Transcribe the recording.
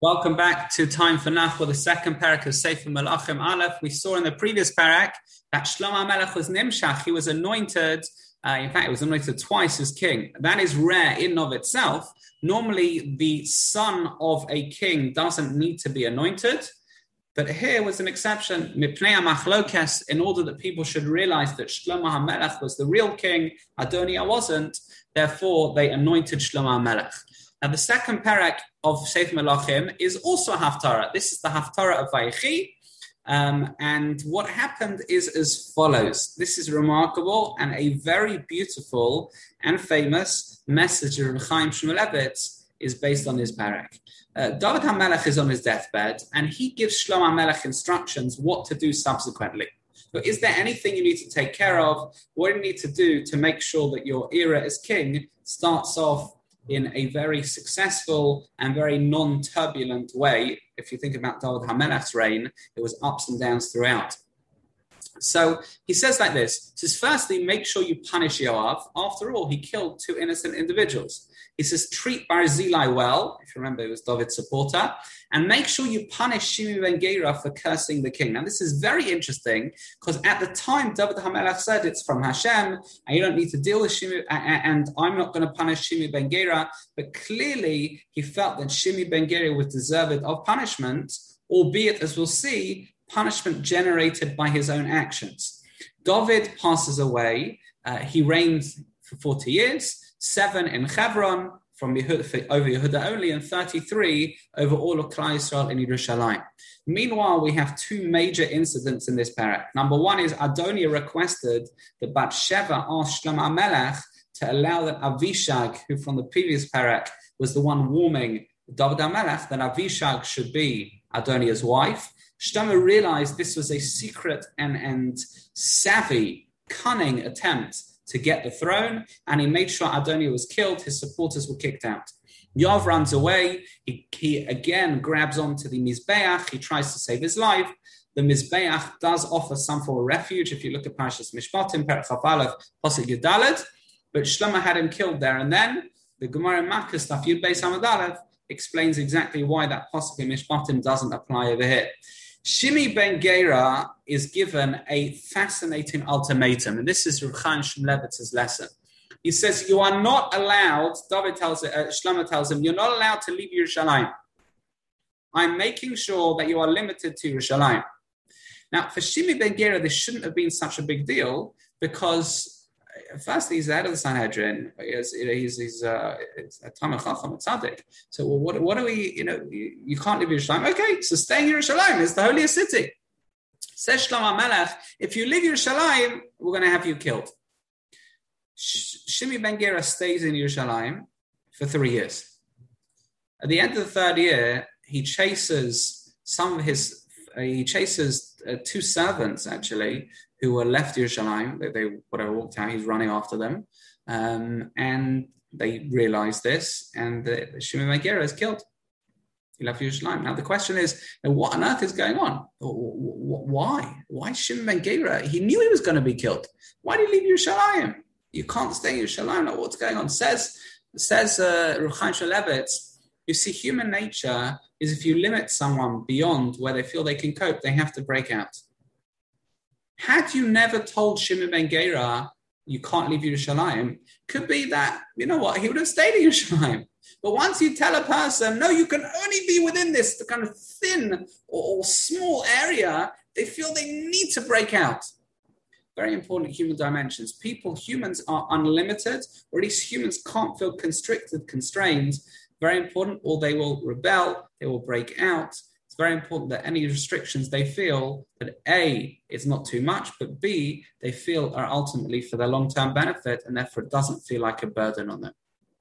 Welcome back to Time for Nach with the second parak of Sefer Melachim Aleph. We saw in the previous parak that Shlomo Melech was Nimshach. He was anointed, uh, in fact, he was anointed twice as king. That is rare in of itself. Normally, the son of a king doesn't need to be anointed. But here was an exception, Mipnei Machlokes, in order that people should realize that Shlomo HaMelech was the real king, Adoniah wasn't, therefore they anointed Shlomo HaMelech. Now, the second parak of Sefer Melachim is also a Haftarah. This is the Haftarah of Vayechi. Um, and what happened is as follows. This is remarkable and a very beautiful and famous message of Chaim Shmulevitz is based on this parak. Uh, David HaMelech is on his deathbed and he gives Shlomo HaMelech instructions what to do subsequently. So is there anything you need to take care of? What do you need to do to make sure that your era as king starts off in a very successful and very non-turbulent way. If you think about David Hamelech's reign, it was ups and downs throughout. So he says like this: he says, firstly, make sure you punish Yoav. After all, he killed two innocent individuals. He says, treat Barzillai well. If you remember, he was David's supporter. And make sure you punish Shimi ben Gera for cursing the king. Now, this is very interesting because at the time, David HaMelech said it's from Hashem and you don't need to deal with Shimi, and I'm not going to punish Shimi ben Gera. But clearly, he felt that Shimi ben Gera was deserved of punishment, albeit, as we'll see, punishment generated by his own actions. David passes away. Uh, he reigns for 40 years, seven in Hebron, from Yehuda, over Yehuda only, and 33 over all of Klal Yisrael in Yerushalayim. Meanwhile, we have two major incidents in this parak. Number one is Adonia requested that Bathsheba asked Shlomo Melech to allow that Avishag, who from the previous parak was the one warming David HaMelech, that Avishag should be Adonia's wife. Shlomo realized this was a secret and, and savvy, cunning attempt to get the throne, and he made sure Adoniah was killed. His supporters were kicked out. Yoav runs away. He, he again grabs onto the Mizbeach. He tries to save his life. The Mizbeach does offer some form of refuge. If you look at Parashas Mishpatim, Perach Aleph, Yudalet, but Shlomo had him killed there and then. The Gemara Makkah, Stuff Yud Beis explains exactly why that in Mishpatim doesn't apply over here. Shimi Ben Gera is given a fascinating ultimatum, and this is Ruchan Shmulevitz's lesson. He says, You are not allowed, David tells uh, Shlomo tells him, you're not allowed to leave Yerushalayim. I'm making sure that you are limited to Yerushalayim. Now, for Shimi Ben Gera, this shouldn't have been such a big deal because firstly, he's the head of the Sanhedrin. He's, he's, he's uh, a Talmid Chacham, a tzaddik. So well, what, what do we, you know, you, you can't leave Yerushalayim. Okay, so staying in Yerushalayim It's the holiest city. Says Shlomo Melech, if you leave Yerushalayim, we're going to have you killed. Shimi Ben Gera stays in Yerushalayim for three years. At the end of the third year, he chases some of his, he chases uh, two servants actually who were left Yerushalayim. They, they whatever walked out, he's running after them, um, and they realize this, and the, Shimon ben Gera is killed. He left Yerushalayim. Now the question is, what on earth is going on? Why? Why Shimon ben Gera? He knew he was going to be killed. Why did he leave Yerushalayim? You can't stay in Yerushalayim. What's going on? Says says uh, Ruchaim Shmulevitz. You see, human nature is if you limit someone beyond where they feel they can cope, they have to break out. Had you never told Shimon ben Gera, you can't leave Yerushalayim, could be that, you know what, he would have stayed in Yerushalayim. But once you tell a person, no, you can only be within this kind of thin or, or small area, they feel they need to break out. Very important human dimensions. People, humans are unlimited, or at least humans can't feel constricted, constrained. Very important, or they will rebel, they will break out It's very important that any restrictions they feel that A, is not too much, but B, they feel are ultimately for their long term benefit and therefore it doesn't feel like a burden on them.